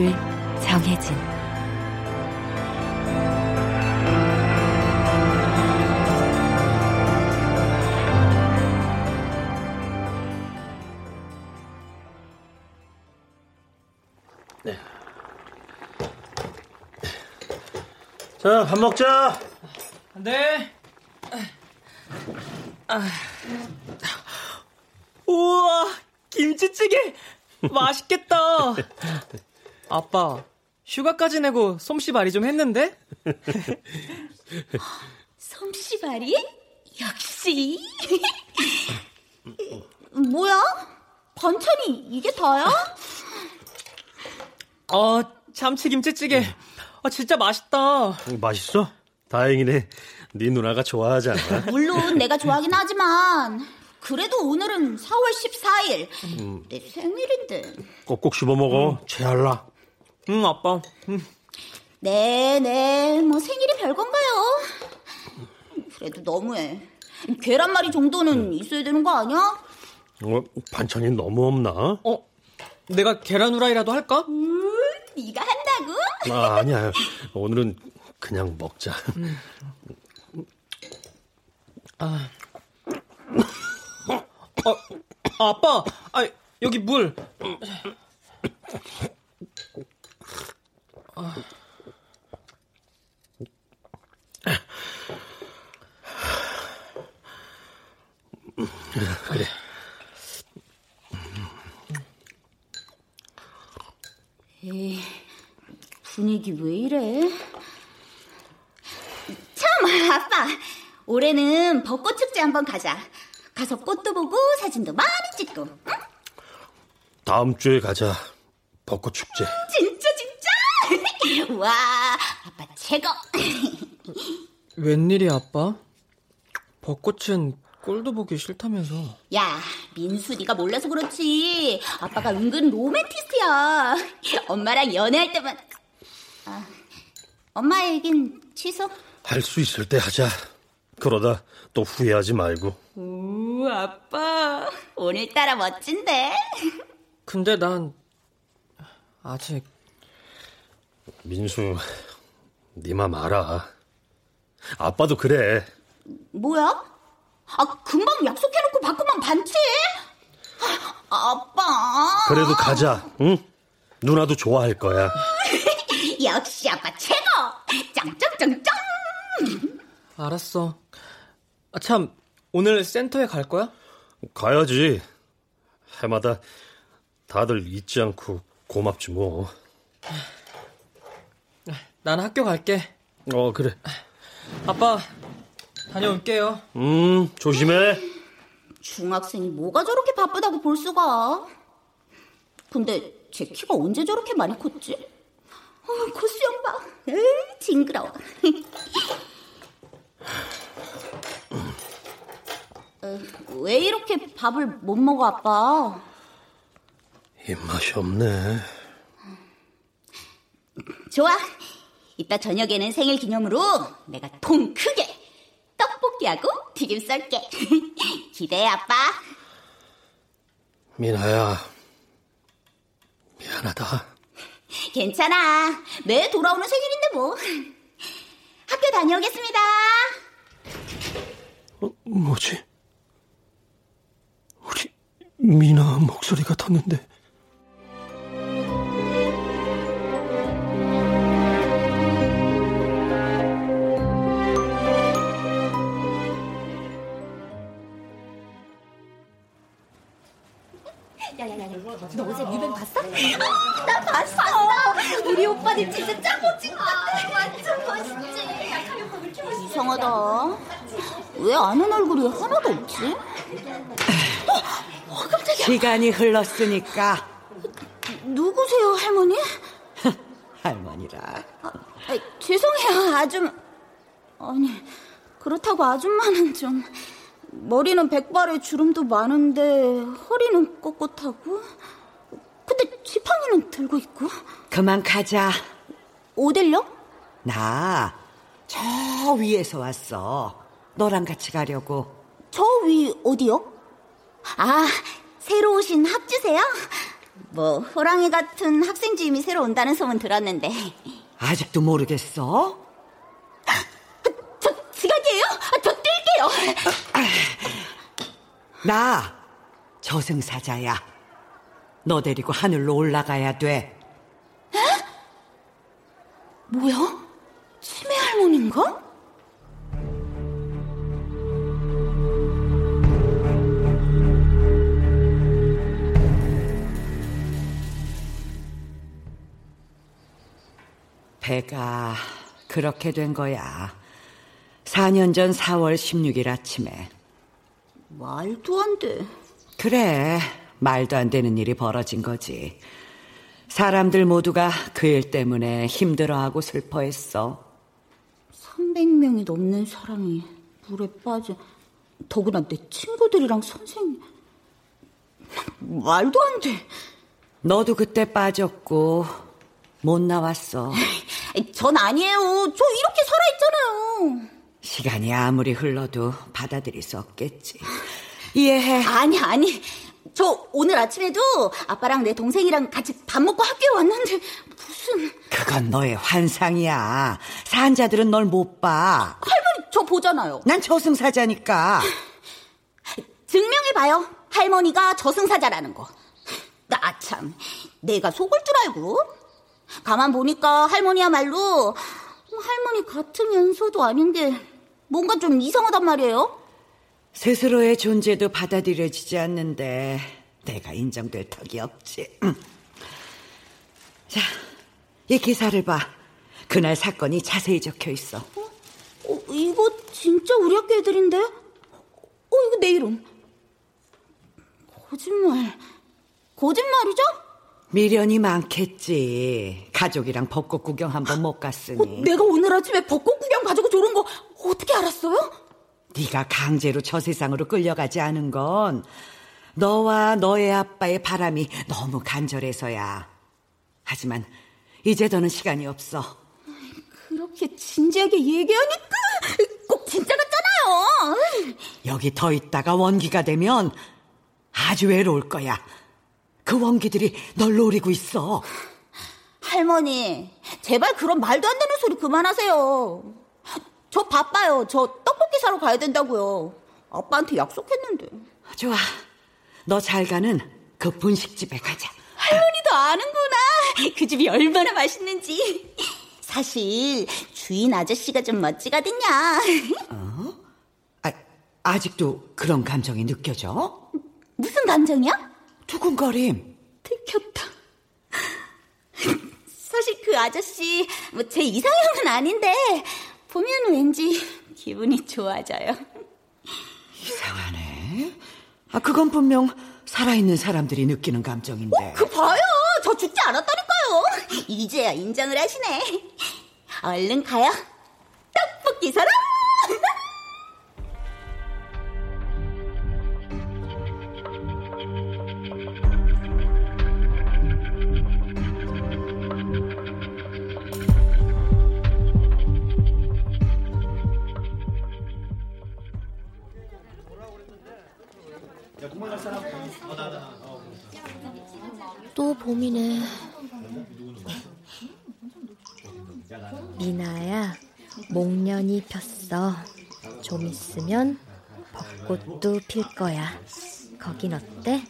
연출 정혜진 자, 밥 먹자. 네. 아. 우와, 김치찌개 맛있겠다. 아빠, 휴가까지 내고 솜씨발이 좀 했는데? 솜씨발이? 역시. 뭐야? 반찬이 이게 다야? 어, 참치 김치찌개. 아, 진짜 맛있다. 맛있어? 다행이네. 네 누나가 좋아하잖아. 물론 내가 좋아하긴 하지만 그래도 오늘은 4월 14일 음. 내 생일인데. 꼭꼭 씹어 먹어. 음. 체할라. 응, 아빠. 응. 네, 네. 뭐 생일이 별건가요? 그래도 너무해. 계란말이 정도는 있어야 되는 거 아니야? 어, 반찬이 너무 없나? 어, 내가 계란 후라이라도 할까? 음, 네가 한다고? 아, 아니야. 오늘은 그냥 먹자. 음. 아. 어, 아빠, 아, 여기 물. 아. 그래. 에이, 분위기 왜 이래? 참, 아빠. 올해는 벚꽃 축제 한번 가자. 가서 꽃도 보고 사진도 많이 찍고. 응? 다음 주에 가자. 벚꽃 축제. 진짜. 와, 아빠 최고. 웬일이야, 아빠? 벚꽃은 꼴도 보기 싫다면서. 야, 민수 네가 몰라서 그렇지. 아빠가 은근 로맨티스트야. 엄마랑 연애할 때만. 아, 엄마 얘긴 취소. 할 수 있을 때 하자. 그러다 또 후회하지 말고. 오, 아빠. 오늘따라 멋진데? 근데 난 아직 민수 네맘 알아. 아빠도 그래. 뭐야? 아, 금방 약속해놓고 바꾸면 반지? 아, 아빠. 그래도 가자, 응? 누나도 좋아할 거야. 역시 아빠 최고! 짱짱짱짱! 알았어. 아, 참, 오늘 센터에 갈 거야? 가야지. 해마다 다들 잊지 않고 고맙지 뭐. 난 학교 갈게. 어, 그래. 아빠, 다녀올게요. 음, 조심해. 중학생이 뭐가 저렇게 바쁘다고 볼 수가. 근데 제 키가 언제 저렇게 많이 컸지? 어, 코수염 봐. 에이, 징그러워. 왜 이렇게 밥을 못 먹어, 아빠? 입맛이 없네. 좋아. 이따 저녁에는 생일 기념으로 내가 통 크게 떡볶이하고 튀김 썰게. 기대해, 아빠. 미나야, 미안하다. 괜찮아. 매 돌아오는 생일인데 뭐. 학교 다녀오겠습니다. 어, 뭐지? 우리 미나 목소리 같았는데. 너 어제 뮤뱅 봤어? 나 봤어. 우리 오빠들 진짜 짱 멋진 것 같아. 완전 멋있지. 이상하다. 왜 아는 얼굴이 하나도 없지? 어, 어, 깜짝이야. 시간이 흘렀으니까. 누구세요, 할머니? 할머니라. 아, 아, 죄송해요, 아줌. 아니, 그렇다고 아줌마는 좀. 머리는 백발에 주름도 많은데 허리는 꼿꼿하고. 근데 지팡이는 들고 있고. 그만 가자. 어딜요? 나 저 위에서 왔어. 너랑 같이 가려고. 저 위 어디요? 아, 새로 오신 학주세요? 뭐 호랑이 같은 학생 주임이 새로 온다는 소문 들었는데. 아직도 모르겠어? 저 지각이에요? 아, 저 뛸게요. 나 저승사자야. 너 데리고 하늘로 올라가야 돼. 뭐야? 치매 할머니인가? 배가 그렇게 된 거야. 4년 전 4월 16일 아침에. 말도 안 돼. 그래, 말도 안 되는 일이 벌어진 거지. 사람들 모두가 그 일 때문에 힘들어하고 슬퍼했어. 300명이 넘는 사람이 물에 빠져. 더구나 내 친구들이랑 선생님. 말도 안 돼. 너도 그때 빠졌고 못 나왔어. 전 아니에요. 저 이렇게 살아있잖아요. 시간이 아무리 흘러도 받아들일 수 없겠지. 이해해. 아니, 아니. 저 오늘 아침에도 아빠랑 내 동생이랑 같이 밥 먹고 학교에 왔는데 무슨 그건 너의 환상이야. 산자들은 널 못 봐. 할머니 저 보잖아요. 난 저승사자니까. 증명해 봐요. 할머니가 저승사자라는 거. 나 참, 내가 속을 줄 알고. 가만 보니까 할머니야말로 할머니 같으면서도 아닌데 뭔가 좀 이상하단 말이에요. 스스로의 존재도 받아들여지지 않는데 내가 인정될 턱이 없지. 음. 자, 이 기사를 봐. 그날 사건이 자세히 적혀 있어. 어, 이거 진짜 우리 학교 애들인데? 어, 이거 내 이름. 거짓말. 거짓말이죠? 미련이 많겠지. 가족이랑 벚꽃 구경 한번 못 갔으니. 어, 내가 오늘 아침에 벚꽃 구경 가지고 저런 거 어떻게 알았어요? 네가 강제로 저 세상으로 끌려가지 않은 건 너와 너의 아빠의 바람이 너무 간절해서야. 하지만 이제 더는 시간이 없어. 그렇게 진지하게 얘기하니까 꼭 진짜 같잖아요. 여기 더 있다가 원기가 되면 아주 외로울 거야. 그 원기들이 널 노리고 있어. 할머니, 제발 그런 말도 안 되는 소리 그만하세요. 저 바빠요. 저 떡볶이 사러 가야 된다고요. 아빠한테 약속했는데. 좋아. 너 잘 가는 그 분식집에 가자. 할머니도 아는구나. 그 집이 얼마나 맛있는지. 사실 주인 아저씨가 좀 멋지거든요. 어? 아, 아직도 그런 감정이 느껴져? 무슨 감정이야? 두근거림. 들켰다. 사실 그 아저씨 뭐 제 이상형은 아닌데 보면 왠지 기분이 좋아져요. 이상하네. 아, 그건 분명 살아있는 사람들이 느끼는 감정인데. 어, 그 봐요. 저 죽지 않았다니까요. 이제야 인정을 하시네. 얼른 가요. 떡볶이 사러. 또 봄이네. 미나야, 목련이 폈어. 좀 있으면 벚꽃도 필 거야. 거긴 어때?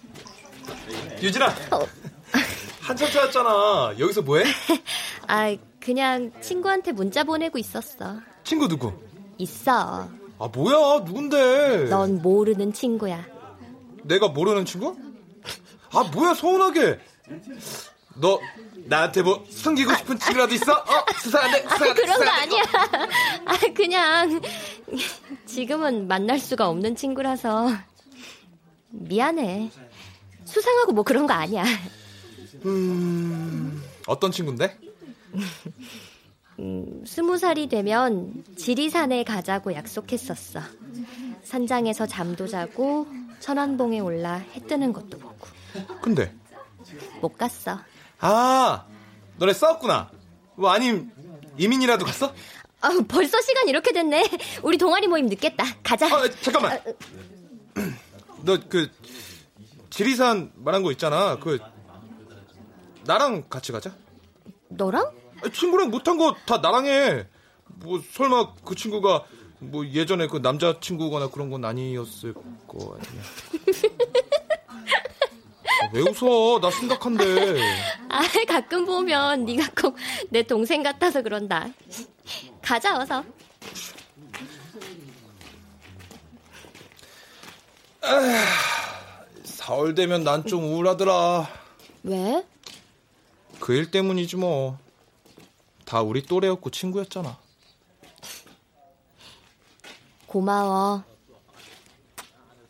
유진아. 어. 한참 찾았잖아. 여기서 뭐해? 아, 그냥 친구한테 문자 보내고 있었어. 친구 누구? 있어. 아 뭐야? 누군데? 넌 모르는 친구야. 내가 모르는 친구? 아 뭐야 서운하게. 너 나한테 뭐 숨기고 싶은 친구라도 있어? 어? 수상한데? 아, 수상한데? 그런 거 수상한데? 아니야. 아, 그냥 지금은 만날 수가 없는 친구라서 미안해. 수상하고 뭐 그런 거 아니야. 음, 어떤 친구인데? 음, 스무 살이 되면 지리산에 가자고 약속했었어. 산장에서 잠도 자고 천안봉에 올라 해 뜨는 것도 보고. 근데 못 갔어. 아, 너네 싸웠구나. 뭐 아님 이민이라도 갔어? 아, 벌써 시간 이렇게 됐네. 우리 동아리 모임 늦겠다. 가자. 아, 잠깐만. 너그 지리산 말한 거 있잖아. 그 나랑 같이 가자. 너랑? 친구랑 못한 거 다 나랑 해. 뭐 설마 그 친구가 뭐 예전에 그 남자 친구거나 그런 건 아니었을 거 아니야. 아, 왜 웃어? 나 심각한데. 아, 가끔 보면 네가 꼭 내 동생 같아서 그런다. 가자 어서. 사월 되면 난 좀 우울하더라. 왜? 그 일 때문이지 뭐. 다 우리 또래였고 친구였잖아. 고마워.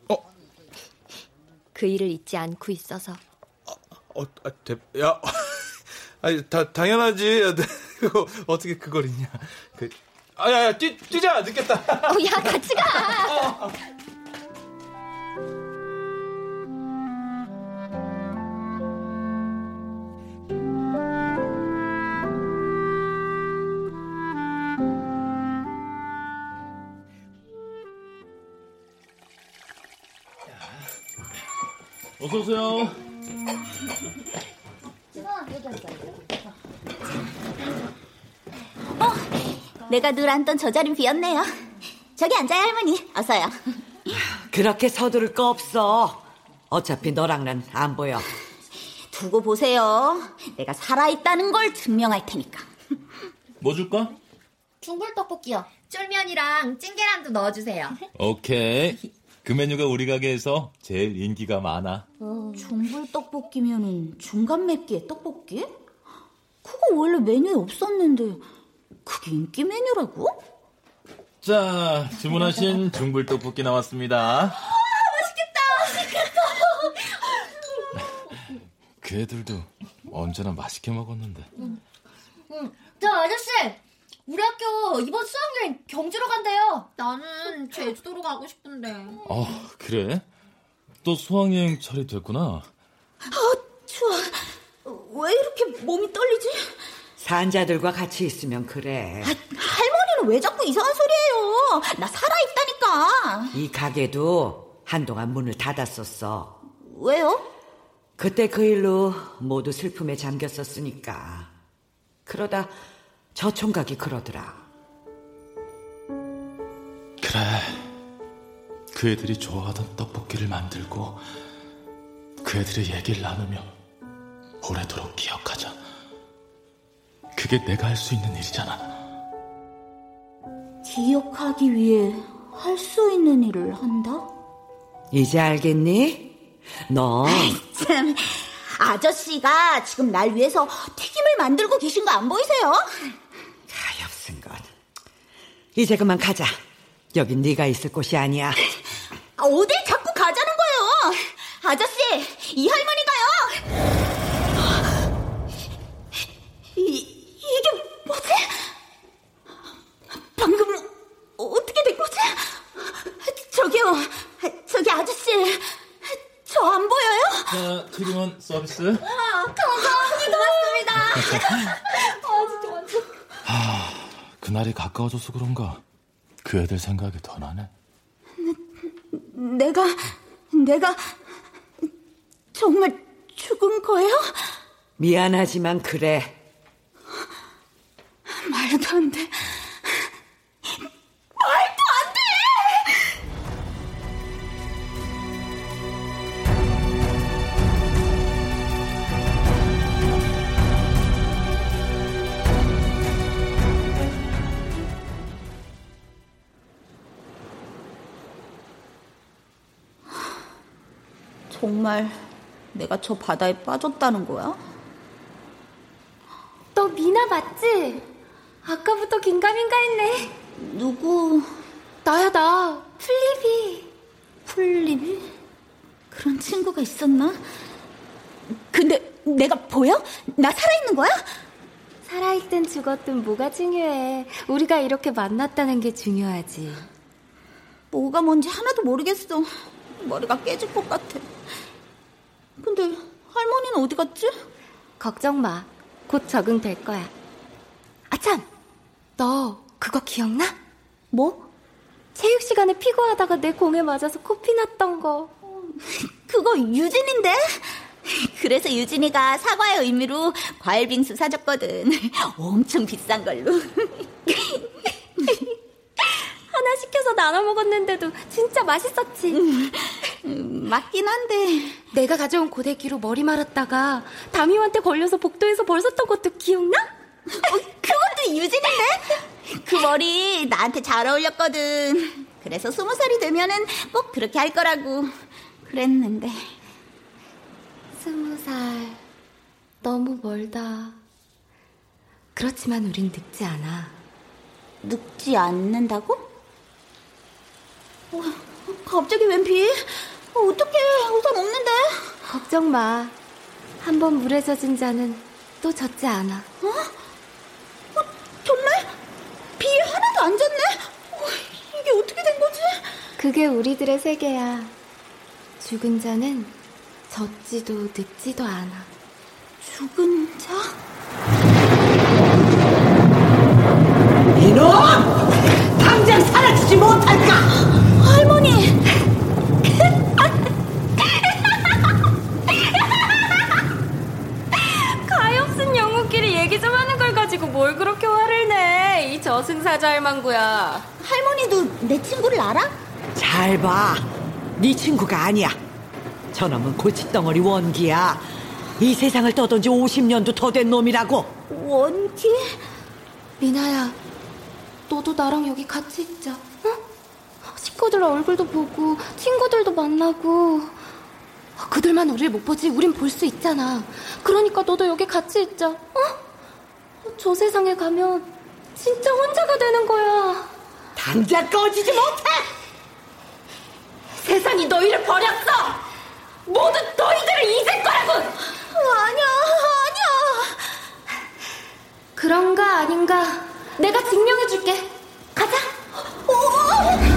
어? 그 일을 잊지 않고 있어서. 어, 아, 대, 야, 아니, 다, 당연하지. 야, 그거, 어떻게 그걸 잊냐. 그, 아, 야, 야, 뛰, 뛰자! 늦겠다. 어, 야, 같이 가! 어서 오세요. 내가 늘 앉던 저 자리 비었네요. 저기 앉아요, 할머니. 어서요. 그렇게 서두를 거 없어. 어차피 너랑 난 안 보여. 두고 보세요. 내가 살아있다는 걸 증명할 테니까. 뭐 줄까? 중불 떡볶이요. 쫄면이랑 찐계란도 넣어주세요. 오케이. 그 메뉴가 우리 가게에서 제일 인기가 많아. 중불 떡볶이면은 중간 맵기의 떡볶이? 그거 원래 메뉴에 없었는데 그게 인기 메뉴라고? 자, 주문하신 중불 떡볶이 나왔습니다. 그 애들도 언제나 맛있게 먹었는데. 저 아저씨, 우리 학교 이번 수학여행 경주로 간대요. 나는 제주도로 가고 싶은데. 어, 그래? 또 수학여행 철이 됐구나. 추워. 왜 이렇게 몸이 떨리지? 산자들과 같이 있으면 그래. 할머니는 왜 자꾸 이상한 소리예요? 나 살아있다니까. 이 가게도 한동안 문을 닫았었어. 왜요? 그때 그 일로 모두 슬픔에 잠겼었으니까. 그러다 저 총각이 그러더라. 그래. 그 애들이 좋아하던 떡볶이를 만들고 그 애들의 얘기를 나누며 오래도록 기억하자. 그게 내가 할 수 있는 일이잖아. 기억하기 위해 할 수 있는 일을 한다? 이제 알겠니? 너 참, 아저씨가 지금 날 위해서 튀김을 만들고 계신 거 안 보이세요? 이제 그만 가자. 여긴 네가 있을 곳이 아니야. 아, 어딜 자꾸 가자는 거예요? 아저씨, 이 할머니가요. 이, 이게 뭐지? 방금 어떻게 된 거지? 저기요, 저기 아저씨, 저 안 보여요? 자, 트리원 서비스. 감사합니다. 고맙습니다. 그날이 가까워져서 그런가 그 애들 생각이 더 나네. 내가, 내가 정말 죽은 거예요? 미안하지만 그래. 말도 안 돼. 정말 내가 저 바다에 빠졌다는 거야? 너 미나 맞지? 아까부터 긴가민가 했네. 누구 나야, 나. 플리비. 풀립이? 그런 친구가 있었나? 근데 내가 보여? 나 살아있는 거야? 살아있든 죽었든 뭐가 중요해. 우리가 이렇게 만났다는 게 중요하지. 뭐가 뭔지 하나도 모르겠어. 머리가 깨질 것 같아. 근데 할머니는 어디 갔지? 걱정 마. 곧 적응될 거야. 아참! 너 그거 기억나? 뭐? 체육 시간에 피고하다가 내 공에 맞아서 코피 났던 거. 그거 유진인데? 그래서 유진이가 사과의 의미로 과일 빙수 사줬거든. 엄청 비싼 걸로. 하나 시켜서 나눠 먹었는데도 진짜 맛있었지. 음, 맞긴 한데. 내가 가져온 고데기로 머리 말았다가 담임한테 걸려서 복도에서 벌 섰던 것도 기억나? 어, 그것도 유진인데? 그 머리 나한테 잘 어울렸거든. 그래서 스무 살이 되면은 꼭 그렇게 할 거라고 그랬는데. 스무 살. 너무 멀다. 그렇지만 우린 늙지 않아. 늙지 않는다고? 어, 갑자기 웬 비? 어, 어떡해. 우산 없는데. 걱정 마. 한 번 물에 젖은 자는 또 젖지 않아. 어? 어 정말? 비 하나도 안 젖네? 어, 이게 어떻게 된 거지? 그게 우리들의 세계야. 죽은 자는 젖지도 늙지도 않아. 죽은 자? 이놈! 당장 사라지지 못할까? 할머니! 가엾은 영웅끼리 얘기 좀 하는 걸 가지고 뭘 그렇게 화를 내? 이 저승사자 할망구야. 할머니도 내 친구를 알아? 잘 봐. 네 친구가 아니야. 저놈은 골칫덩어리 원기야. 이 세상을 떠돈 지 50년도 더 된 놈이라고. 원기? 미나야, 너도 나랑 여기 같이 있자. 응? 식구들 얼굴도 보고 친구들도 만나고 그들만 우리를 못 보지 우린 볼 수 있잖아. 그러니까 너도 여기 같이 있자. 어? 저 세상에 가면 진짜 혼자가 되는 거야. 당장 꺼지지 못해! 세상이 너희를 버렸어! 모두 너희들을 잊을 거라고! 아니야, 아니야. 그런가 아닌가 내가 증명해줄게. 가자. 여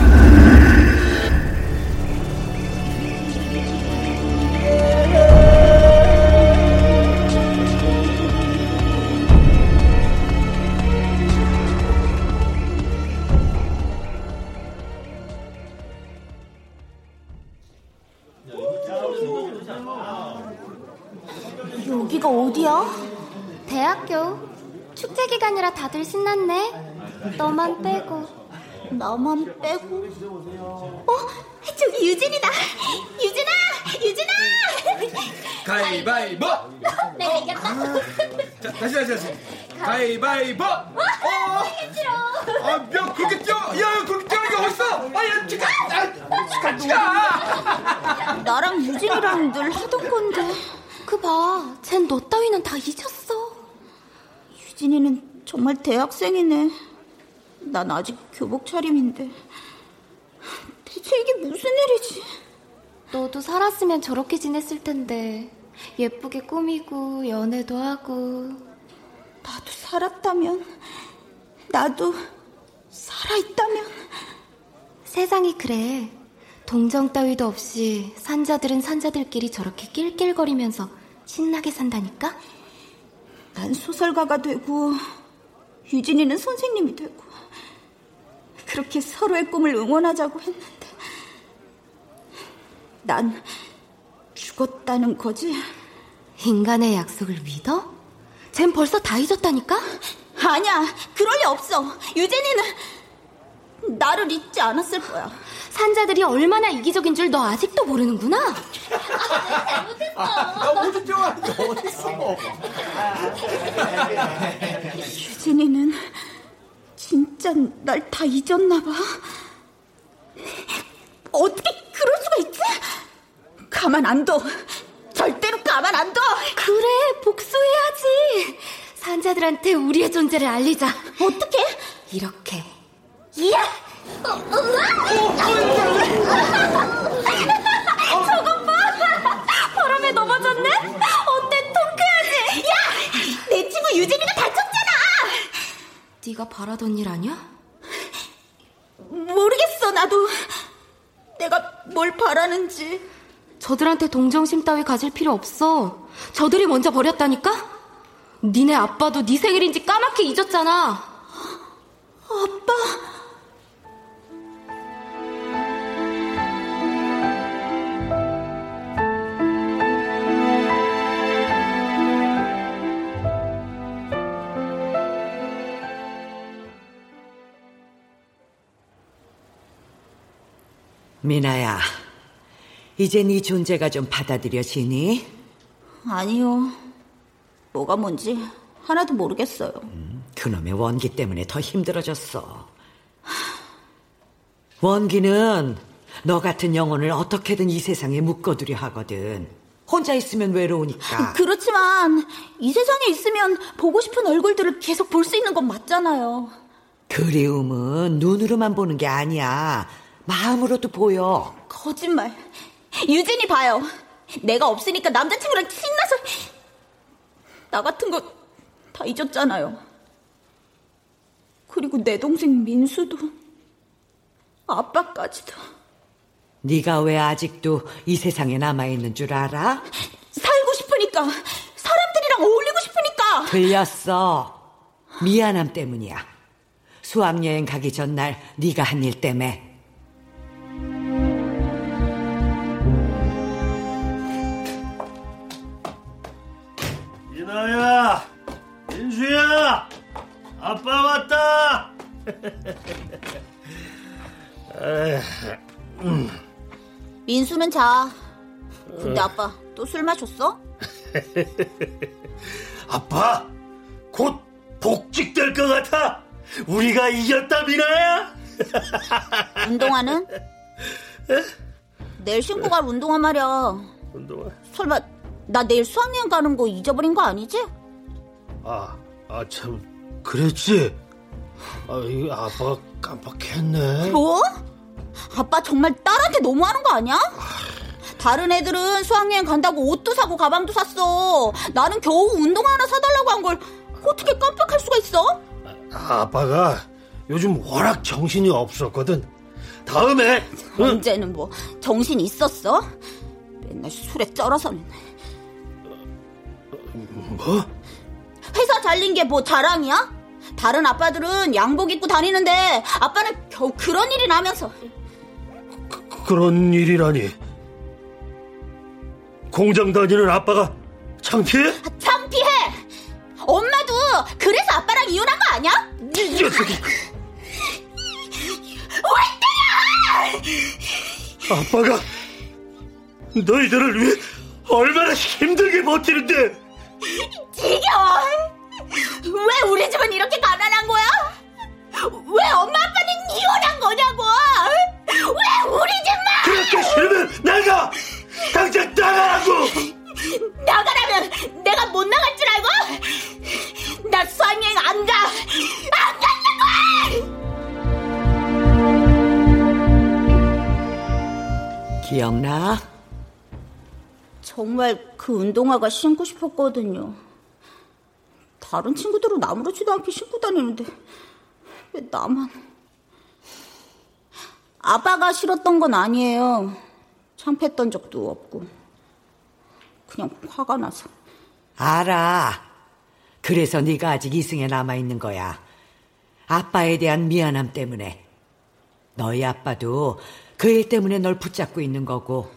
대학교. 축제 기간이라 다들 신났네. 너만 빼고. 나만 빼고. 어, 저기 유진이다. 유진아, 유진아. 가위바위보! 내가 이겼다. 자, 다시, 다시, 다시. 가위바위보! 어! 아, 명 그렇게 뛰어! 야, 그렇게 뛰어는 게 어딨어! 아, 야, 치카! 아, 같이 가! 나랑 유진이랑 늘 하던 건데. 그 봐. 쟨 너 따위는 다 잊었어. 유진이는 정말 대학생이네. 난 아직 교복 차림인데. 대체 이게 무슨 일이지? 너도 살았으면 저렇게 지냈을 텐데. 예쁘게 꾸미고 연애도 하고. 나도 살았다면, 나도 살아있다면. 세상이 그래. 동정 따위도 없이 산자들은 산자들끼리 저렇게 낄낄거리면서 신나게 산다니까? 난 소설가가 되고, 유진이는 선생님이 되고, 그렇게 서로의 꿈을 응원하자고 했는데, 난 죽었다는 거지? 인간의 약속을 믿어? 쟨 벌써 다 잊었다니까? 아니야, 그럴 리 없어. 유진이는 나를 잊지 않았을 거야. 산자들이 얼마나 이기적인 줄 너 아직도 모르는구나? 아, 모두 뛰어가는 게 어딨어? 유진이는 진짜 날 다 잊었나 봐. 어떻게 그럴 수가 있지? 가만 안 둬. 절대로 가만 안 둬. 그래, 복수해야지. 산자들한테 우리의 존재를 알리자. 어떻게? 이렇게. 이야! 저것 봐! 바람에 넘어졌네? 어때, 통쾌하지? 야! 내 친구 유진이가 다쳤잖아! 네가 바라던 일 아니야? 모르겠어, 나도. 내가 뭘 바라는지. 저들한테 동정심 따위 가질 필요 없어. 저들이 먼저 버렸다니까? 니네 아빠도 네 생일인지 까맣게 잊었잖아. 아빠. 미나야, 이제 네 존재가 좀 받아들여지니? 아니요. 뭐가 뭔지 하나도 모르겠어요. 음, 그놈의 원기 때문에 더 힘들어졌어. 원기는 너 같은 영혼을 어떻게든 이 세상에 묶어두려 하거든. 혼자 있으면 외로우니까. 그렇지만 이 세상에 있으면 보고 싶은 얼굴들을 계속 볼 수 있는 건 맞잖아요. 그리움은 눈으로만 보는 게 아니야. 마음으로도 보여. 거짓말. 유진이 봐요. 내가 없으니까 남자친구랑 신나서 나 같은 거 다 잊었잖아요. 그리고 내 동생 민수도 아빠까지도. 네가 왜 아직도 이 세상에 남아 있는 줄 알아? 살고 싶으니까 사람들이랑 어울리고 싶으니까. 틀렸어. 미안함 때문이야. 수학여행 가기 전날 네가 한 일 때문에. 이나야, 민수야, 아빠 왔다. 민수는 자. 근데 아빠 또 술 마셨어? 아빠, 곧 복직될 것 같아. 우리가 이겼다, 미나야. 운동화는? 내일 신고 갈 운동화 말이야. 운동화? 설마 나 내일 수학여행 가는 거 잊어버린 거 아니지? 아, 아, 참, 그랬지? 아, 이 아빠가 깜빡했네. 뭐? 아빠 정말 딸한테 너무하는 거 아니야? 다른 애들은 수학여행 간다고 옷도 사고 가방도 샀어. 나는 겨우 운동화 하나 사달라고 한 걸 어떻게 깜빡할 수가 있어? 아, 아빠가 요즘 워낙 정신이 없었거든. 다음에 응? 언제는 뭐 정신 있었어? 맨날 술에 쩔어서는. 뭐? 회사 잘린 게 뭐 자랑이야? 다른 아빠들은 양복 입고 다니는데 아빠는 겨우 그런 일이 나면서 그런 일이라니. 공장 다니는 아빠가 창피해? 창피해! 엄마도 그래서 아빠랑 이혼한 거 아니야? 이 녀석이. 왜 때려! 아빠가 너희들을 위해 얼마나 힘들게 버티는데 지겨워! 왜 우리 집은 이렇게 가난한 거야? 왜 엄마 아빠는 이혼한 거냐고! 왜 우리 집만! 그렇게 싫으면 나가! 당장 나가라고! 나가라면 내가 못 나갈 줄 알고? 나 수학여행 안 가! 안 간다고! 기억나? 정말 그 운동화가 신고 싶었거든요. 다른 친구들은 아무렇지도 않게 신고 다니는데 왜 나만? 아빠가 싫었던 건 아니에요. 창피했던 적도 없고 그냥 화가 나서. 알아. 그래서 네가 아직 이승에 남아 있는 거야. 아빠에 대한 미안함 때문에. 너희 아빠도 그 일 때문에 널 붙잡고 있는 거고.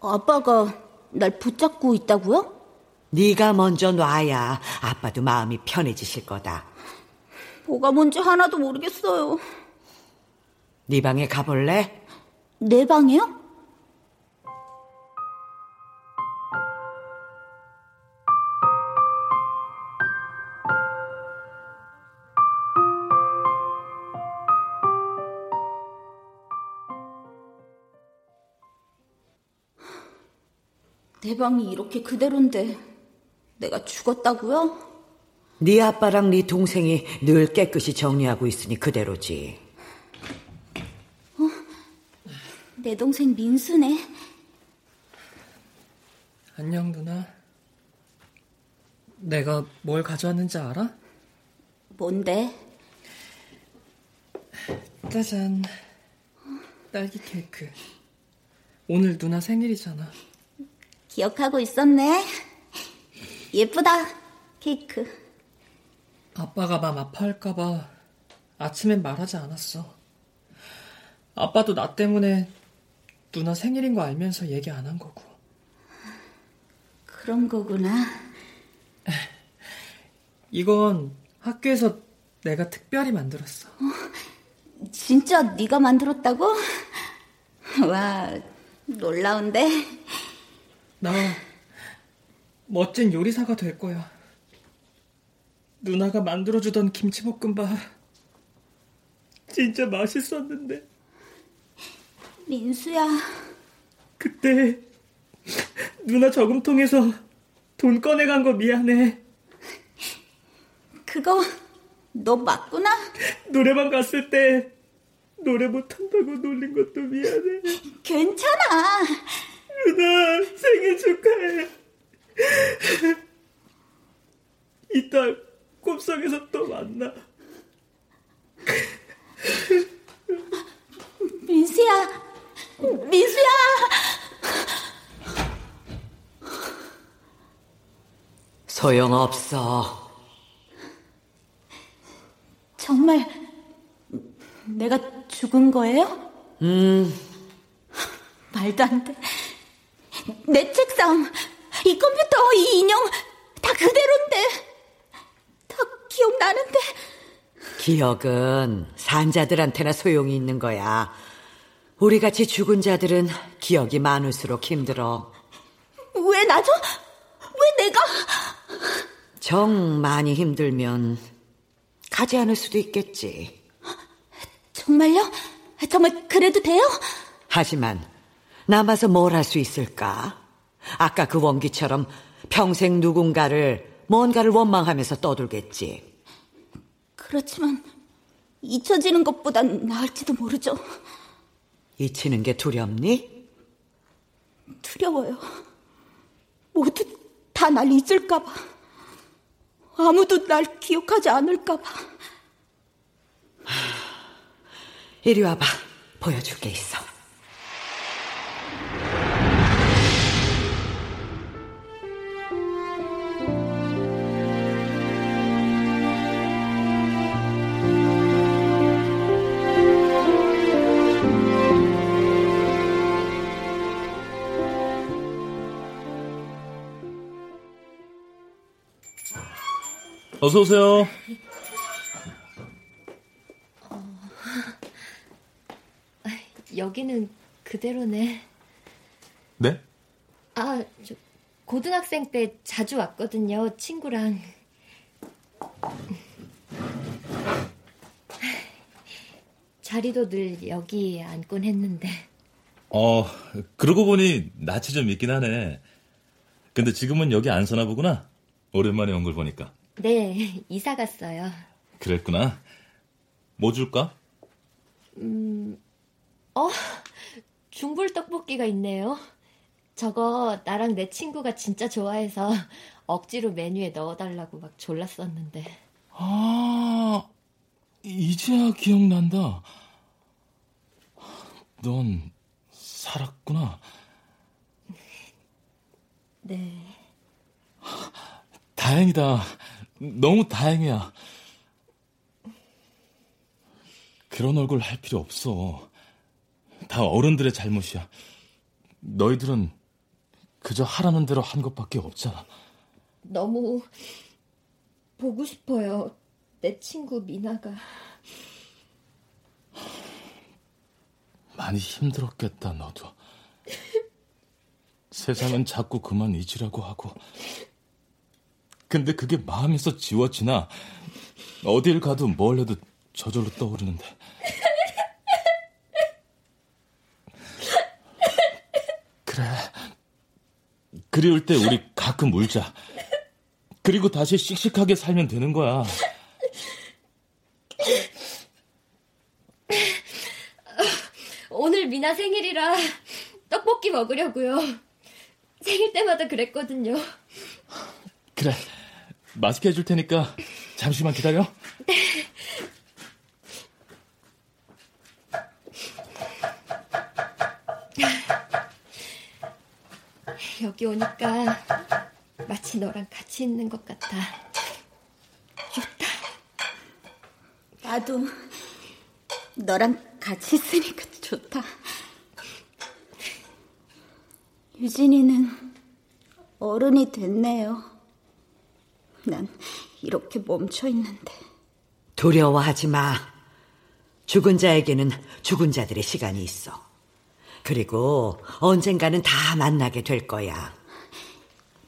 아빠가 날 붙잡고 있다고요? 네가 먼저 놔야 아빠도 마음이 편해지실 거다. 뭐가 뭔지 하나도 모르겠어요. 네 방에 가볼래? 내 방이요? 내 방이 이렇게 그대로인데 내가 죽었다고요? 네 아빠랑 네 동생이 늘 깨끗이 정리하고 있으니 그대로지. 내 동생 민수네. 안녕, 누나. 내가 뭘 가져왔는지 알아? 뭔데? 짜잔. 딸기 케이크. 오늘 누나 생일이잖아. 기억하고 있었네. 예쁘다. 케이크. 아빠가 맘 아파할까봐 아침엔 말하지 않았어. 아빠도 나 때문에 누나 생일인 거 알면서 얘기 안 한 거고. 그런 거구나. 이건 학교에서 내가 특별히 만들었어. 어, 진짜 네가 만들었다고? 와, 놀라운데. 나 멋진 요리사가 될 거야. 누나가 만들어주던 김치볶음밥 진짜 맛있었는데. 민수야. 그때 누나 저금통에서 돈 꺼내간 거 미안해. 그거 너 맞구나? 노래방 갔을 때 노래 못한다고 놀린 것도 미안해. 괜찮아. 누나 생일 축하해. 이따 꿈속에서 또 만나. 민수야, 민수야. 소용없어. 정말 내가 죽은 거예요? 음. 말도 안 돼. 내 책상, 이 컴퓨터, 이 인형 다 그대로인데. 다 기억나는데. 기억은 산자들한테나 소용이 있는 거야. 우리 같이 죽은 자들은 기억이 많을수록 힘들어. 왜 나죠? 왜 내가? 정 많이 힘들면 가지 않을 수도 있겠지. 정말요? 정말 그래도 돼요? 하지만 남아서 뭘 할 수 있을까? 아까 그 원기처럼 평생 누군가를 뭔가를 원망하면서 떠들겠지. 그렇지만 잊혀지는 것보단 나을지도 모르죠. 잊히는 게 두렵니? 두려워요. 모두 다 날 잊을까봐. 아무도 날 기억하지 않을까봐. 이리 와봐. 보여줄 게 있어. 어서 오세요. 어... 여기는 그대로네. 네? 아, 저, 고등학생 때 자주 왔거든요, 친구랑. 자리도 늘 여기 앉곤 했는데. 어, 그러고 보니 낯이 좀 있긴 하네. 근데 지금은 여기 안 사나 보구나. 오랜만에 온 걸 보니까. 네, 이사 갔어요. 그랬구나. 뭐 줄까? 음, 어, 중불 떡볶이가 있네요. 저거 나랑 내 친구가 진짜 좋아해서 억지로 메뉴에 넣어달라고 막 졸랐었는데. 아, 이제야 기억난다. 넌 살았구나. 네. 다행이다. 너무 다행이야. 그런 얼굴 할 필요 없어. 다 어른들의 잘못이야. 너희들은 그저 하라는 대로 한 것밖에 없잖아. 너무 보고 싶어요. 내 친구 미나가. 많이 힘들었겠다, 너도. 세상은 자꾸 그만 잊으라고 하고. 근데 그게 마음에서 지워지나 어딜 가도 뭘 해도 저절로 떠오르는데. 그래. 그리울 때 우리 가끔 울자. 그리고 다시 씩씩하게 살면 되는 거야. 오늘 미나 생일이라 떡볶이 먹으려고요. 생일 때마다 그랬거든요. 그래. 마스크 해줄 테니까 잠시만 기다려. 네. 여기 오니까 마치 너랑 같이 있는 것 같아. 좋다. 나도 너랑 같이 있으니까 좋다. 유진이는 어른이 됐네요. 난 이렇게 멈춰 있는데. 두려워하지 마. 죽은 자에게는 죽은 자들의 시간이 있어. 그리고 언젠가는 다 만나게 될 거야.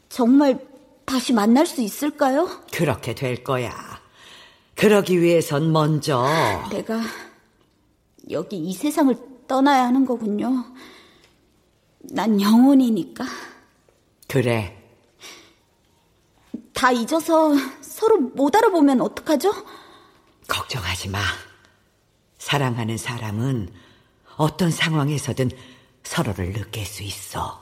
정말 다시 만날 수 있을까요? 그렇게 될 거야. 그러기 위해선 먼저 내가 여기 이 세상을 떠나야 하는 거군요. 난 영혼이니까. 그래. 다 잊어서 서로 못 알아보면 어떡하죠? 걱정하지 마. 사랑하는 사람은 어떤 상황에서든 서로를 느낄 수 있어.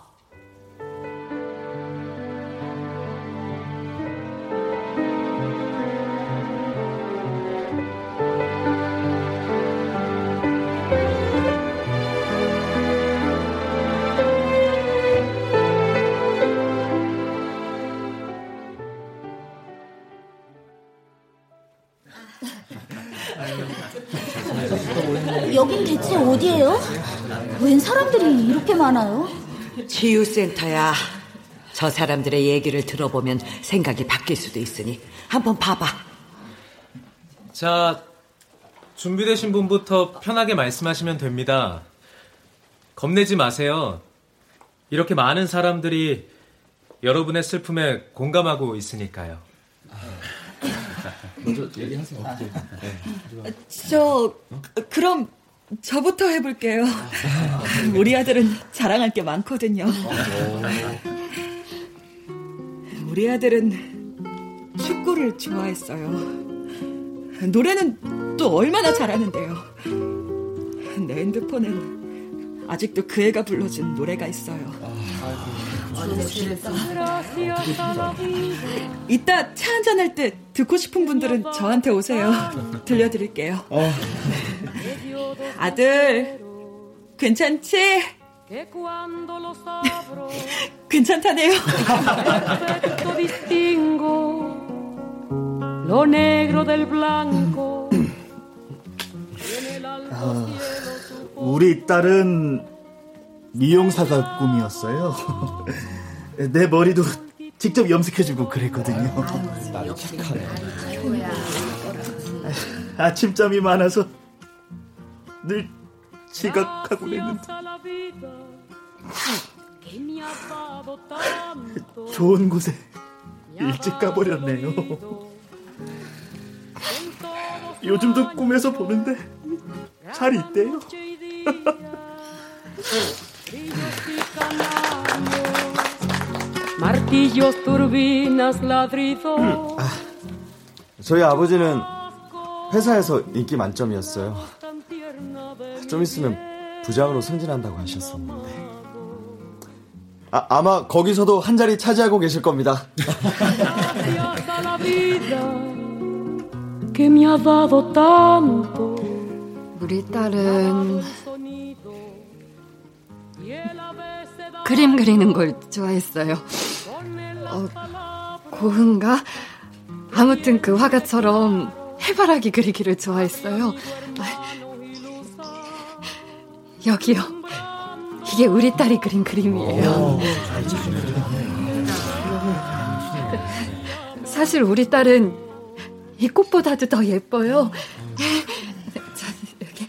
이렇게 많아요? 치유센터야. 저 사람들의 얘기를 들어보면 생각이 바뀔 수도 있으니 한번 봐봐. 자, 준비되신 분부터 편하게 말씀하시면 됩니다. 겁내지 마세요. 이렇게 많은 사람들이 여러분의 슬픔에 공감하고 있으니까요. 먼저 얘기하세요. 네. 저 그럼 저부터 해볼게요. 우리 아들은 자랑할 게 많거든요. 우리 아들은 축구를 좋아했어요. 노래는 또 얼마나 잘하는데요. 내 핸드폰엔 아직도 그 애가 불러준 노래가 있어요. 이따 차 한잔 할 때 듣고 싶은 분들은 저한테 오세요. 들려드릴게요. 아들, 괜찮지? 괜찮다네요. 아, 우리 딸은 미용사가 꿈이었어요. 내 머리도 직접 염색해주고 그랬거든요. 딸이 착하네. 아침잠이 많아서 늘 지각하고 했는데 좋은 곳에 일찍 가버렸네요. 요즘도 꿈에서 보는데 잘 있대요. Martillos, turbinas, ladridos. 아, 저희 아버지는 회사에서 인기 만점이었어요. 좀 있으면 부장으로 승진한다고 하셨었는데. 아, 아마 거기서도 한 자리 차지하고 계실 겁니다. 우리 딸은 그림 그리는 걸 좋아했어요. 어, 고흥가? 아무튼 그 화가처럼 해바라기 그리기를 좋아했어요. 여기요. 이게 우리 딸이 그린 그림이에요. 사실 우리 딸은 이 꽃보다도 더 예뻐요. 자, 이렇게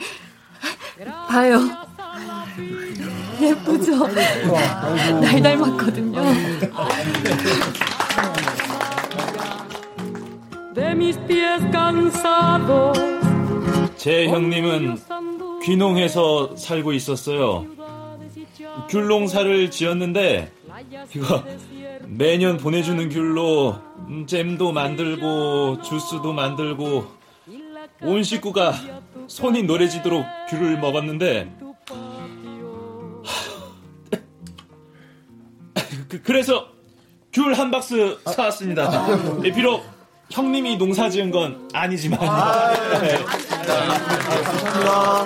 봐요. 예쁘죠? 날 닮았거든요. 제 형님은 귀농해서 살고 있었어요. 귤농사를 지었는데 이거 매년 보내주는 귤로 잼도 만들고 주스도 만들고 온 식구가 손이 노래지도록 귤을 먹었는데 그, 그래서 귤 한 박스 사왔습니다. 예, 비록 형님이 농사 지은 건 아니지만. 네. 감사합니다.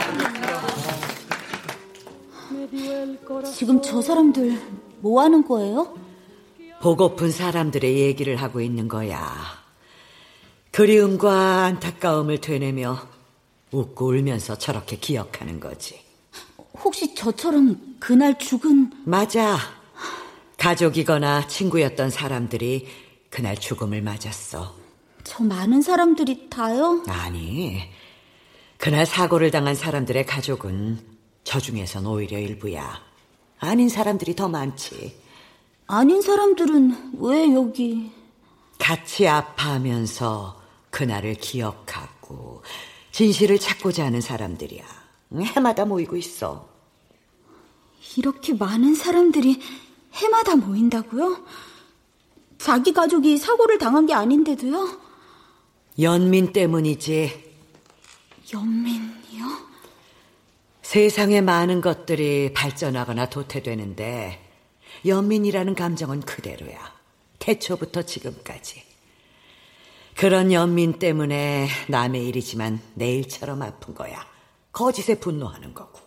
지금 저 사람들 뭐 하는 거예요? 보고픈 사람들의 얘기를 하고 있는 거야. 그리움과 안타까움을 되뇌며 웃고 울면서 저렇게 기억하는 거지. 혹시 저처럼 그날 죽은 맞아. 가족이거나 친구였던 사람들이 그날 죽음을 맞았어. 저 많은 사람들이 다요? 아니. 그날 사고를 당한 사람들의 가족은 저 중에선 오히려 일부야. 아닌 사람들이 더 많지. 아닌 사람들은 왜 여기? 같이 아파하면서 그날을 기억하고 진실을 찾고자 하는 사람들이야. 해마다 모이고 있어. 이렇게 많은 사람들이 해마다 모인다고요? 자기 가족이 사고를 당한 게 아닌데도요? 연민 때문이지. 연민이요? 세상에 많은 것들이 발전하거나 도태되는데 연민이라는 감정은 그대로야. 태초부터 지금까지. 그런 연민 때문에 남의 일이지만 내 일처럼 아픈 거야. 거짓에 분노하는 거고.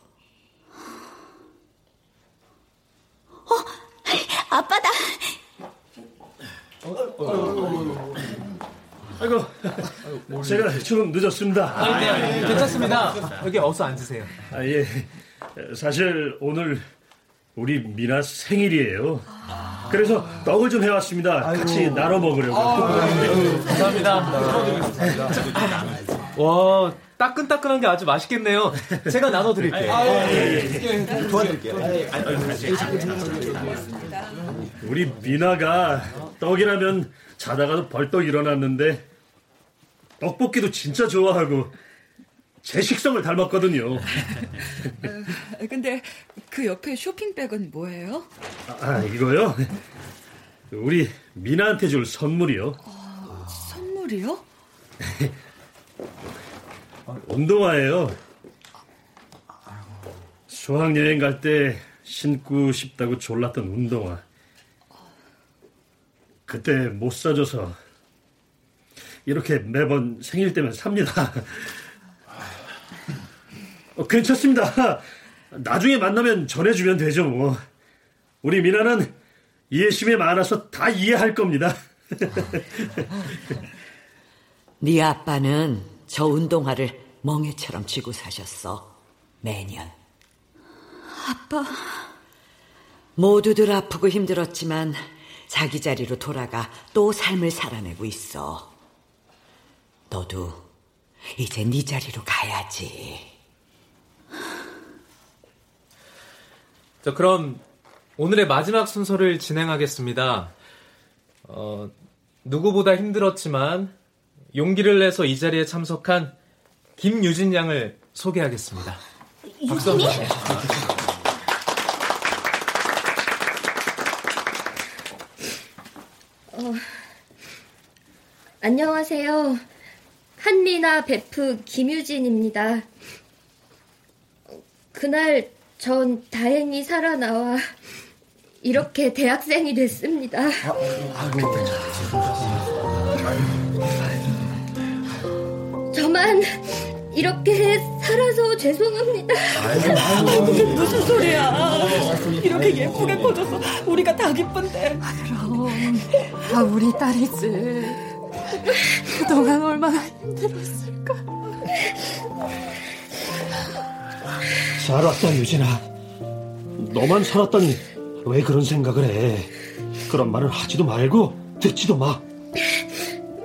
어, 아빠다. 아이고, 제가 좀 늦었습니다. 아, 네, 괜찮습니다. 여기 어서 앉으세요. 아, 예. 사실 오늘 우리 미나 생일이에요. 그래서 떡을 좀 해왔습니다. 같이 나눠 먹으려고. 감사합니다. 와, 따끈따끈한 게 아주 맛있겠네요. 제가 나눠드릴게요. 아, 예, 예. 도와드릴게요. 우리 미나가 떡이라면 자다가도 벌떡 일어났는데 떡볶이도 진짜 좋아하고 제 식성을 닮았거든요. 어, 근데 그 옆에 쇼핑백은 뭐예요? 아, 이거요? 우리 미나한테 줄 선물이요. 어, 선물이요? 운동화예요. 수학여행 갈 때 신고 싶다고 졸랐던 운동화. 그때 못 사줘서 이렇게 매번 생일 때면 삽니다. 어, 괜찮습니다. 나중에 만나면 전해주면 되죠, 뭐. 우리 미나는 이해심이 많아서 다 이해할 겁니다. 네 아빠는 저 운동화를 멍해처럼 쥐고 사셨어. 매년. 아빠. 모두들 아프고 힘들었지만 자기 자리로 돌아가 또 삶을 살아내고 있어. 너도 이제 네 자리로 가야지. 자, 그럼 오늘의 마지막 순서를 진행하겠습니다. 어, 누구보다 힘들었지만 용기를 내서 이 자리에 참석한 김유진 양을 소개하겠습니다. 한번. 어, 안녕하세요. 한미나 베프 김유진입니다. 그날 전 다행히 살아나와 이렇게 대학생이 됐습니다. 저만 이렇게 살아서 죄송합니다. 이게 무슨 소리야? 이렇게 예쁘게 커져서 우리가 다 기쁜데. 그럼 다 우리 딸이지. 그동안 얼마나 힘들었을까. 살았다, 유진아. 너만 살았다니 왜 그런 생각을 해? 그런 말을 하지도 말고 듣지도 마.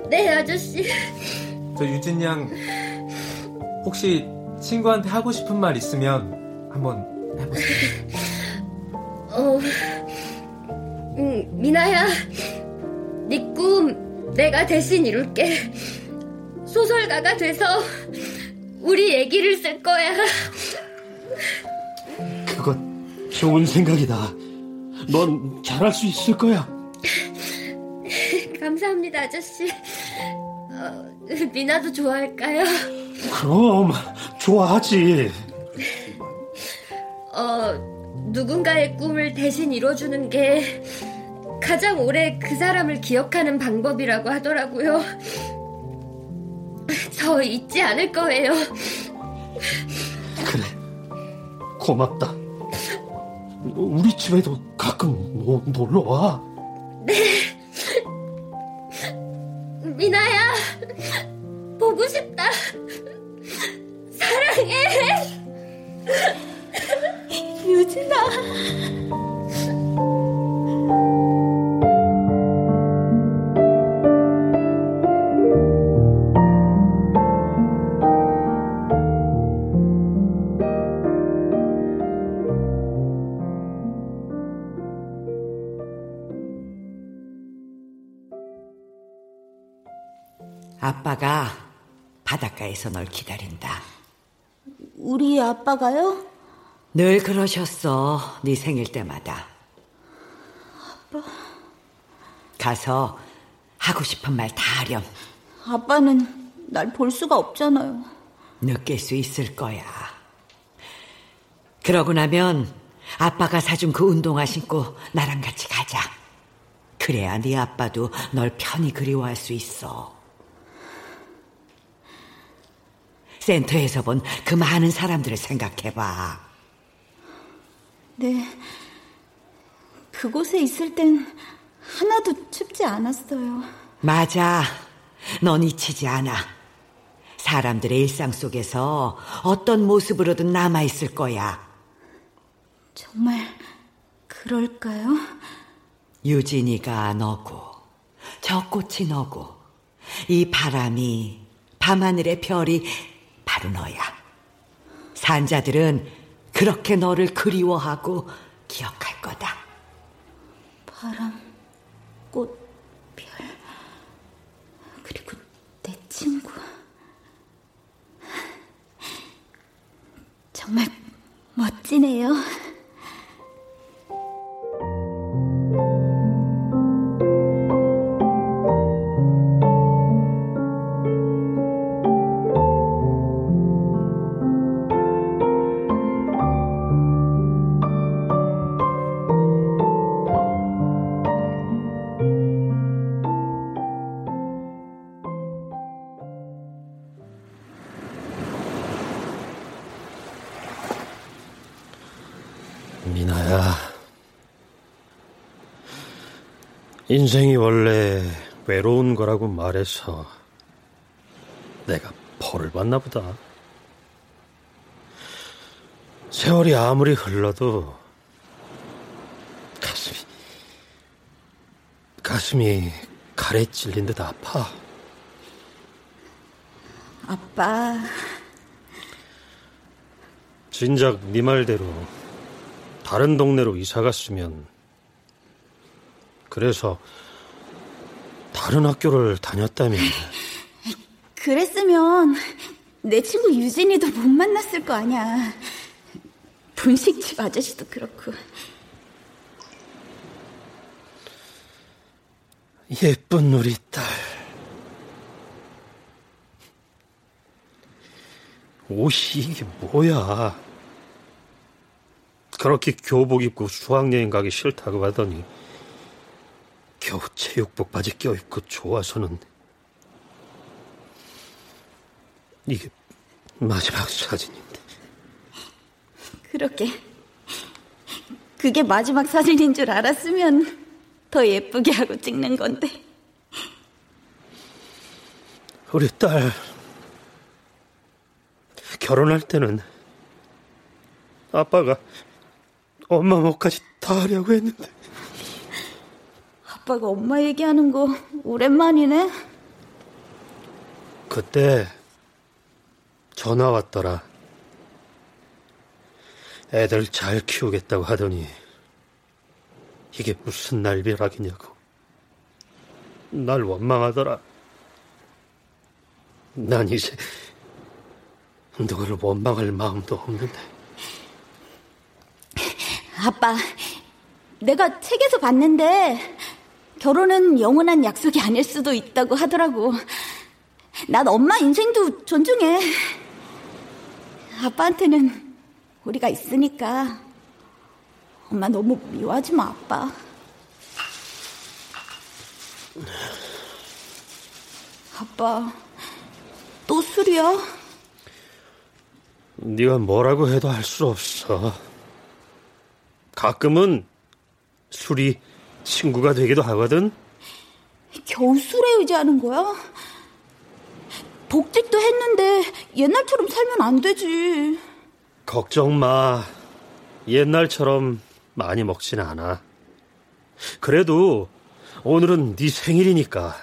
네, 아저씨. 저 유진 양 혹시 친구한테 하고 싶은 말 있으면 한번 해보세요. 어, 음, 미나야, 네 꿈 내가 대신 이룰게. 소설가가 돼서 우리 얘기를 쓸 거야. 그거 좋은 생각이다. 넌 잘할 수 있을 거야. 감사합니다, 아저씨. 어, 미나도 좋아할까요? 그럼 좋아하지. 어, 누군가의 꿈을 대신 이뤄주는 게 가장 오래 그 사람을 기억하는 방법이라고 하더라고요. 저 잊지 않을 거예요. 그래. 고맙다. 우리 집에도 가끔 노, 놀러 와. 네. 미나야, 보고 싶다. 사랑해. 유진아. 아빠가 바닷가에서 널 기다린다. 우리 아빠가요? 늘 그러셨어. 네 생일 때마다. 아빠. 가서 하고 싶은 말 다 하렴. 아빠는 날 볼 수가 없잖아요. 느낄 수 있을 거야. 그러고 나면 아빠가 사준 그 운동화 신고 나랑 같이 가자. 그래야 네 아빠도 널 편히 그리워할 수 있어. 센터에서 본 그 많은 사람들을 생각해봐. 네. 그곳에 있을 땐 하나도 춥지 않았어요. 맞아. 넌 잊히지 않아. 사람들의 일상 속에서 어떤 모습으로든 남아있을 거야. 정말 그럴까요? 유진이가 너고, 저 꽃이 너고, 이 바람이, 밤하늘의 별이 바로 너야. 산자들은 그렇게 너를 그리워하고 기억할 거다. 바람, 꽃, 별, 그리고 내 친구. 정말 멋지네요. 인생이 원래 외로운 거라고 말해서 내가 벌을 받나 보다. 세월이 아무리 흘러도 가슴이, 가슴이 칼에 찔린 듯 아파. 아빠. 진작 네 말대로 다른 동네로 이사 갔으면 그래서 다른 학교를 다녔다면 그랬으면 내 친구 유진이도 못 만났을 거 아니야. 분식집 아저씨도 그렇고. 예쁜 우리 딸 옷이 이게 뭐야 그렇게 교복 입고 수학여행 가기 싫다고 하더니 겨우 체육복 바지 껴입고 좋아서는 이게 마지막 사진인데 그렇게. 그게 마지막 사진인 줄 알았으면 더 예쁘게 하고 찍는 건데. 우리 딸 결혼할 때는 아빠가 엄마 몫까지 다 하려고 했는데 아빠가 엄마 얘기하는 거 오랜만이네. 그때 전화 왔더라. 애들 잘 키우겠다고 하더니 이게 무슨 날벼락이냐고. 날 원망하더라. 난 이제 누구를 원망할 마음도 없는데. 아빠, 내가 책에서 봤는데 결혼은 영원한 약속이 아닐 수도 있다고 하더라고. 난 엄마 인생도 존중해. 아빠한테는 우리가 있으니까 엄마 너무 미워하지 마, 아빠. 아빠, 또 술이야? 네가 뭐라고 해도 할 수 없어. 가끔은 술이 친구가 되기도 하거든. 겨우 술에 의지하는 거야? 복직도 했는데 옛날처럼 살면 안 되지. 걱정 마. 옛날처럼 많이 먹진 않아. 그래도 오늘은 네 생일이니까.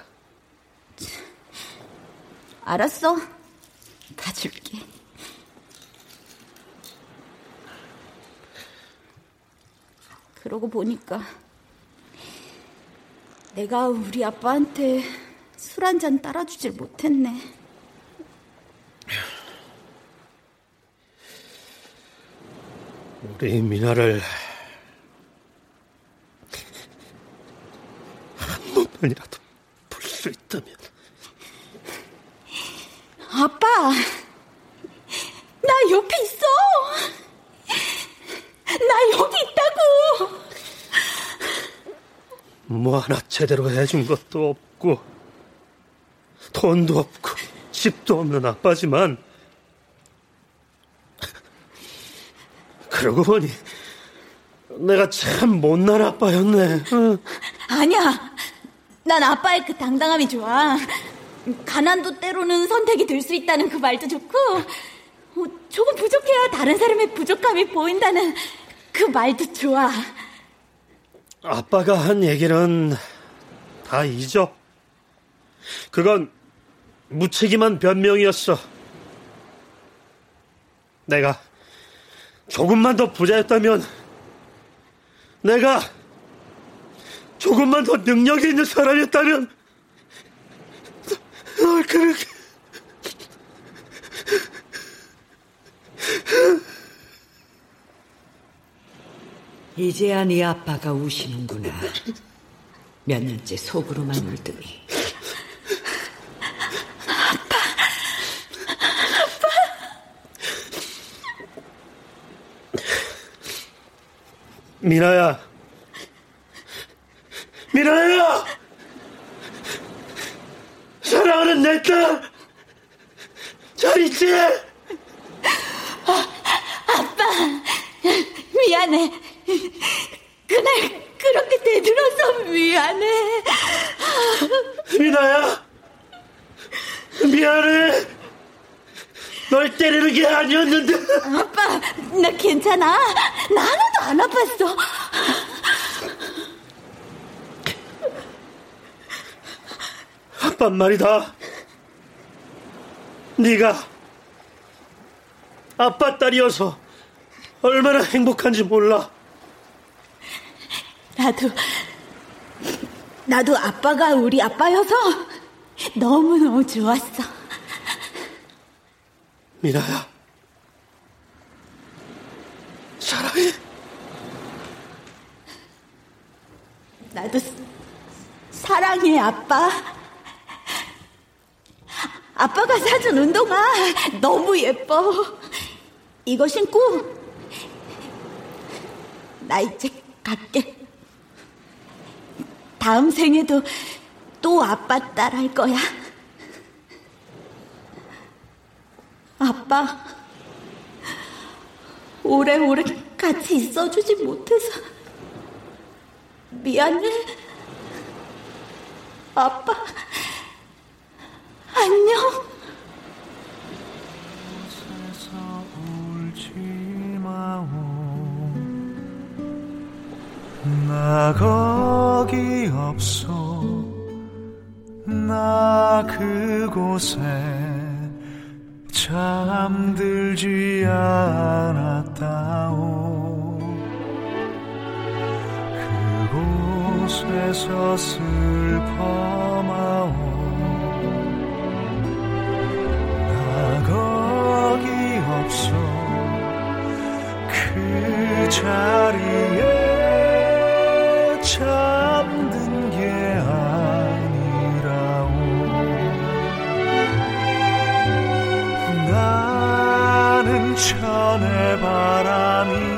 알았어. 가줄게. 그러고 보니까 내가 우리 아빠한테 술 한 잔 따라주질 못했네. 우리 미나를 한 번만이라도 볼 수 있다면. 아빠, 나 옆에 있어. 나 여기 있다고. 뭐 하나 제대로 해준 것도 없고, 돈도 없고, 집도 없는 아빠지만, 그러고 보니, 내가 참 못난 아빠였네. 응. 아니야. 난 아빠의 그 당당함이 좋아. 가난도 때로는 선택이 될 수 있다는 그 말도 좋고, 어, 조금 부족해야 다른 사람의 부족함이 보인다는 그 말도 좋아. 아빠가 한 얘기는 다 잊어. 그건 무책임한 변명이었어. 내가 조금만 더 부자였다면, 내가 조금만 더 능력이 있는 사람이었다면, 널 그렇게. 이제야 네 아빠가 우시는구나. 몇 년째 속으로만 울더니. 미나야. 미나야! 사랑하는 내 딸! 잘 있지? 아빠, 미안해. 그날 그렇게 대들어서 미안해. 미나야! 미안해! 널 때리는 게 아니었는데. 아빠, 나 괜찮아. 나 하나도 안 아팠어. 아빤 말이다. 네가 아빠 딸이어서 얼마나 행복한지 몰라. 나도, 나도 아빠가 우리 아빠여서 너무너무 좋았어. 미나야. 사랑해. 나도 사랑해, 아빠. 아빠가 사준 운동화 너무 예뻐. 이거 신고 나 이제 갈게. 다음 생에도 또 아빠 딸 할 거야. 아빠, 오래오래 같이 있어주지 못해서 미안해. 아빠, 안녕. 자각이 없어. 나 그곳에 잠들지 않았다오. 그곳에서 슬퍼마오. 나 거기 없어. 그 자리에 내 바람이